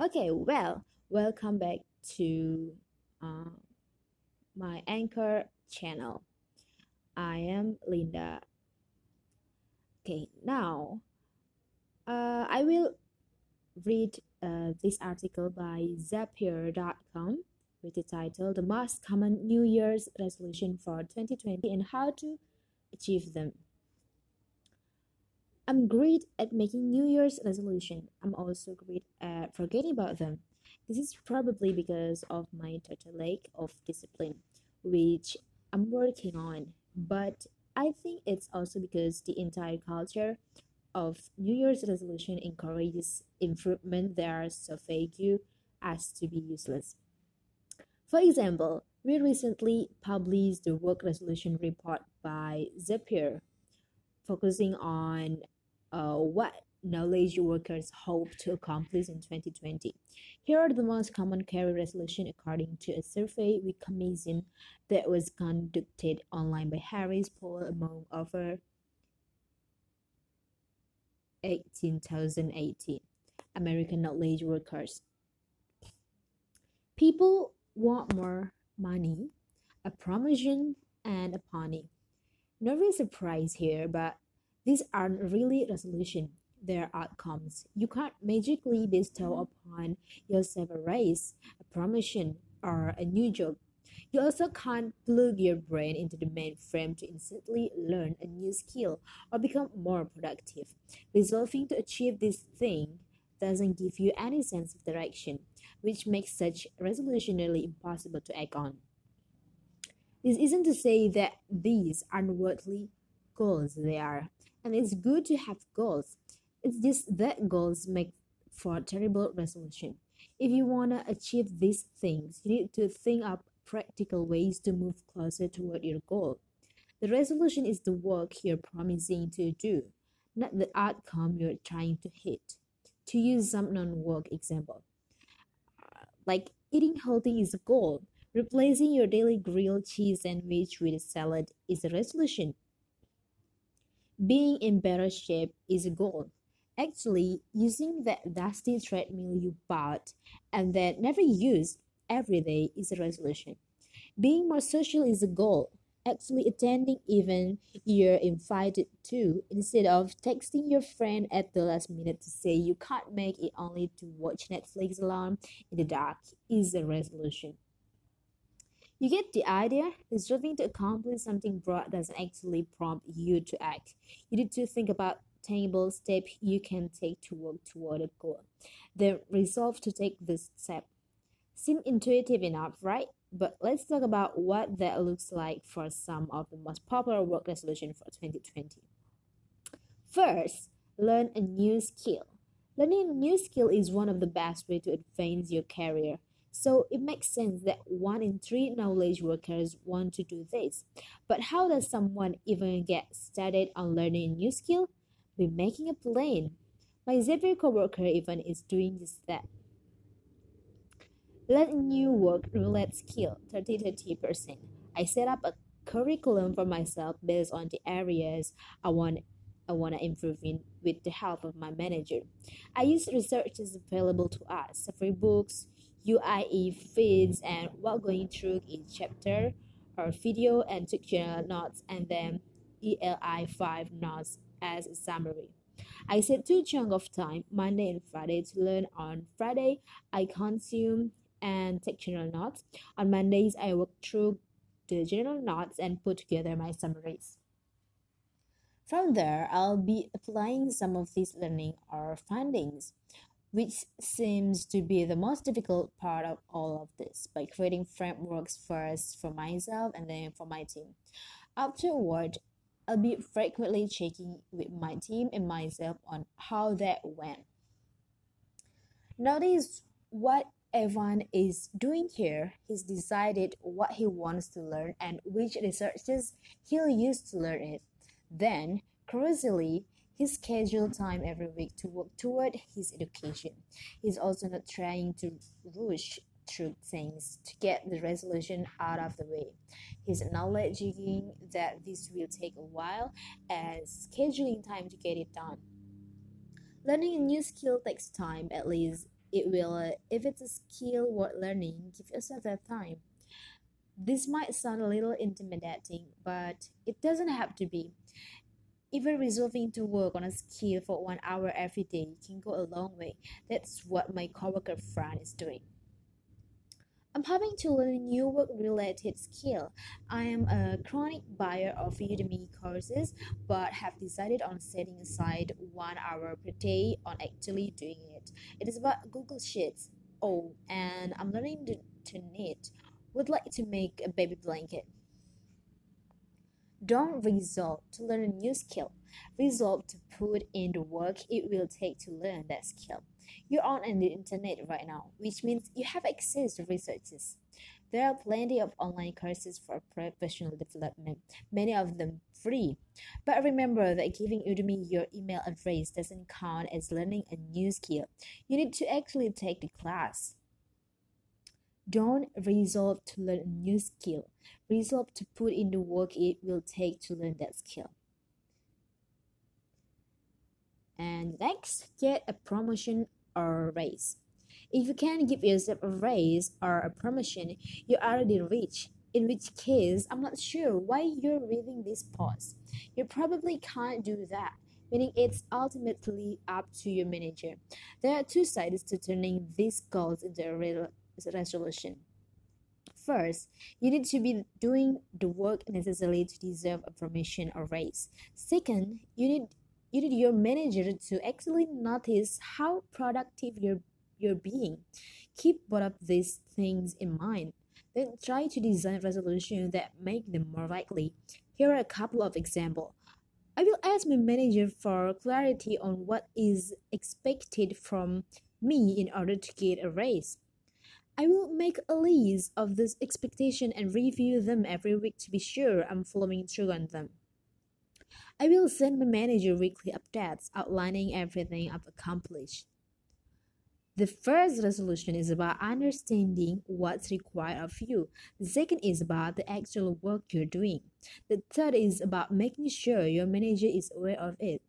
Okay, well, welcome back to uh, my Anchor channel. I am Linda. Okay, now uh, I will read uh, this article by Zapier.com with the title The Most Common New Year's Resolution for 2020 and How to Achieve Them. I'm great at making New Year's resolution. I'm also great at forgetting about them. This is probably because of my total lack of discipline, which I'm working on. But I think it's also because the entire culture of New Year's resolution encourages improvement that are so vague as to be useless. For example, we recently published the work resolution report by Zapier, focusing on uh, what knowledge workers hope to accomplish in 2020. Here are the most common career resolution according to a survey we commissioned that was conducted online by Harris Poll among over 18,080 American knowledge workers. People want more money, a promotion, and a pony. No real surprise here, but these aren't really resolution, they're outcomes. You can't magically bestow mm-hmm. upon yourself a raise, a promotion, or a new job. You also can't plug your brain into the mainframe to instantly learn a new skill or become more productive. Resolving to achieve this thing doesn't give you any sense of direction, which makes such resolution nearly impossible to act on. This isn't to say that these unworldly goals they are and it's good to have goals. It's just that goals make for terrible resolution. If you want to achieve these things, you need to think up practical ways to move closer toward your goal. The resolution is the work you're promising to do, not the outcome you're trying to hit. To use some non work example, uh, like eating healthy is a goal, replacing your daily grilled cheese sandwich with a salad is a resolution. Being in better shape is a goal. Actually, using that dusty treadmill you bought and that never used every day is a resolution. Being more social is a goal. Actually, attending even you're invited to instead of texting your friend at the last minute to say you can't make it only to watch Netflix alone in the dark is a resolution. You get the idea? It's Striving to accomplish something broad doesn't actually prompt you to act. You need to think about tangible steps you can take to work toward a goal. Then resolve to take this step. Seem intuitive enough, right? But let's talk about what that looks like for some of the most popular work resolutions for 2020. First, learn a new skill. Learning a new skill is one of the best ways to advance your career. So it makes sense that one in three knowledge workers want to do this. But how does someone Evan get started on learning a new skill? By making a plan. My Zapier coworker even is doing just that. Let new work related skill 30 30%. I set up a curriculum for myself based on the areas I want I want to improve in with the help of my manager. I use resources available to us, free books, UIE feeds and what going through each chapter or video and sectional notes and then ELI 5 notes as a summary. I set two chunks of time, Monday and Friday, to learn. On Friday, I consume and take general notes. On Mondays, I work through the general notes and put together my summaries. From there, I'll be applying some of these learning or findings which seems to be the most difficult part of all of this by creating frameworks first for myself and then for my team. Afterward, I'll be frequently checking with my team and myself on how that went. Notice what Evan is doing here. He's decided what he wants to learn and which resources he'll use to learn it. Then, crucially, he scheduled time every week to work toward his education. He's also not trying to rush through things to get the resolution out of the way. He's acknowledging that this will take a while and scheduling time to get it done. Learning a new skill takes time, at least it will. Uh, if it's a skill worth learning, give yourself that time. This might sound a little intimidating, but it doesn't have to be. Even resolving to work on a skill for one hour every day can go a long way. That's what my coworker Fran is doing. I'm hoping to learn a new work-related skill. I am a chronic buyer of Udemy courses, but have decided on setting aside one hour per day on actually doing it. It is about Google Sheets. Oh, and I'm learning to knit. Would like to make a baby blanket. Don't resolve to learn a new skill. Resolve to put in the work it will take to learn that skill. You're on the internet right now, which means you have access to resources. There are plenty of online courses for professional development, many of them free. But remember that giving Udemy your email address doesn't count as learning a new skill. You need to actually take the class. Don't resolve to learn a new skill. Resolve to put in the work it will take to learn that skill. And next, get a promotion or raise. If you can give yourself a raise or a promotion, you're already rich. In which case, I'm not sure why you're reading this post. You probably can't do that, meaning it's ultimately up to your manager. There are two sides to turning these goals into a real resolution. First, you need to be doing the work necessary to deserve a promotion or raise. Second, you need you need your manager to actually notice how productive you're you're being. Keep both of these things in mind. Then try to design resolutions that make them more likely. Here are a couple of examples. I will ask my manager for clarity on what is expected from me in order to get a raise. I will make a list of these expectations and review them every week to be sure I'm following through on them. I will send my manager weekly updates outlining everything I've accomplished. The first resolution is about understanding what's required of you. The second is about the actual work you're doing. The third is about making sure your manager is aware of it.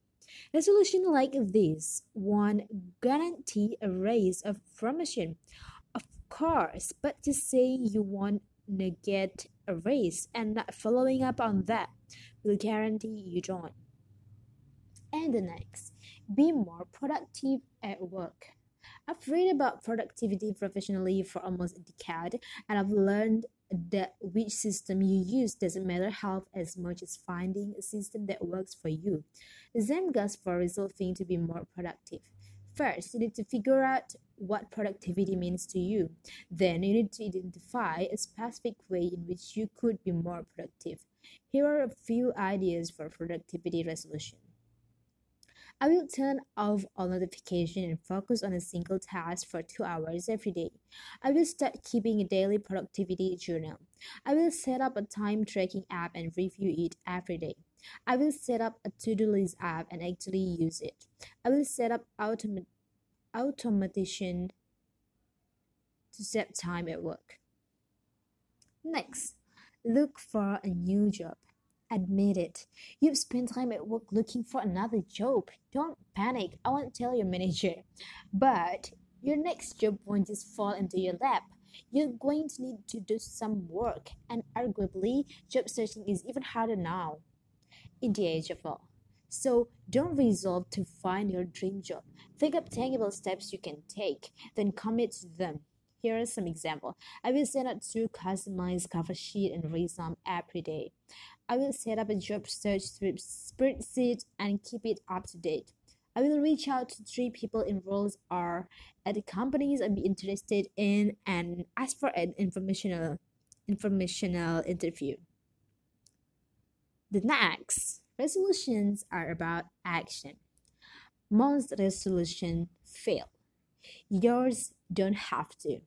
Resolution like this one guarantee a raise of promotion. Course, but just saying you want to get a raise and not following up on that will guarantee you don't. And the next, be more productive at work. I've read about productivity professionally for almost a decade, and I've learned that which system you use doesn't matter half as much as finding a system that works for you. The same goes for resolving to be more productive. First, you need to figure out what productivity means to you. Then, you need to identify a specific way in which you could be more productive. Here are a few ideas for productivity resolution. I will turn off all notifications and focus on a single task for two hours every day. I will start keeping a daily productivity journal. I will set up a time tracking app and review it every day. I will set up a to do list app and actually use it. I will set up automa- automation to set time at work. Next, Look for a new job. Admit it. You've spent time at work looking for another job. Don't panic. I won't tell your manager. But your next job won't just fall into your lap. You're going to need to do some work, and arguably, job searching is even harder now in the age of all. So don't resolve to find your dream job. Think of tangible steps you can take, then commit to them. Here are some examples. I will set up two customized cover sheet and resume every day. I will set up a job search spreadsheet and keep it up to date. I will reach out to three people in roles are at the companies I'd be interested in and ask for an informational informational interview. The next resolutions are about action. Most resolutions fail. Yours don't have to.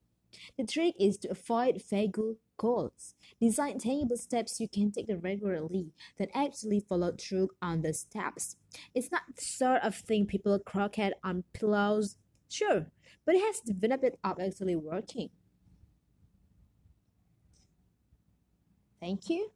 The trick is to avoid vague goals. Design tangible steps you can take regularly, then actually follow through on the steps. It's not the sort of thing people croquet on pillows, sure, but it has the benefit of actually working. Thank you.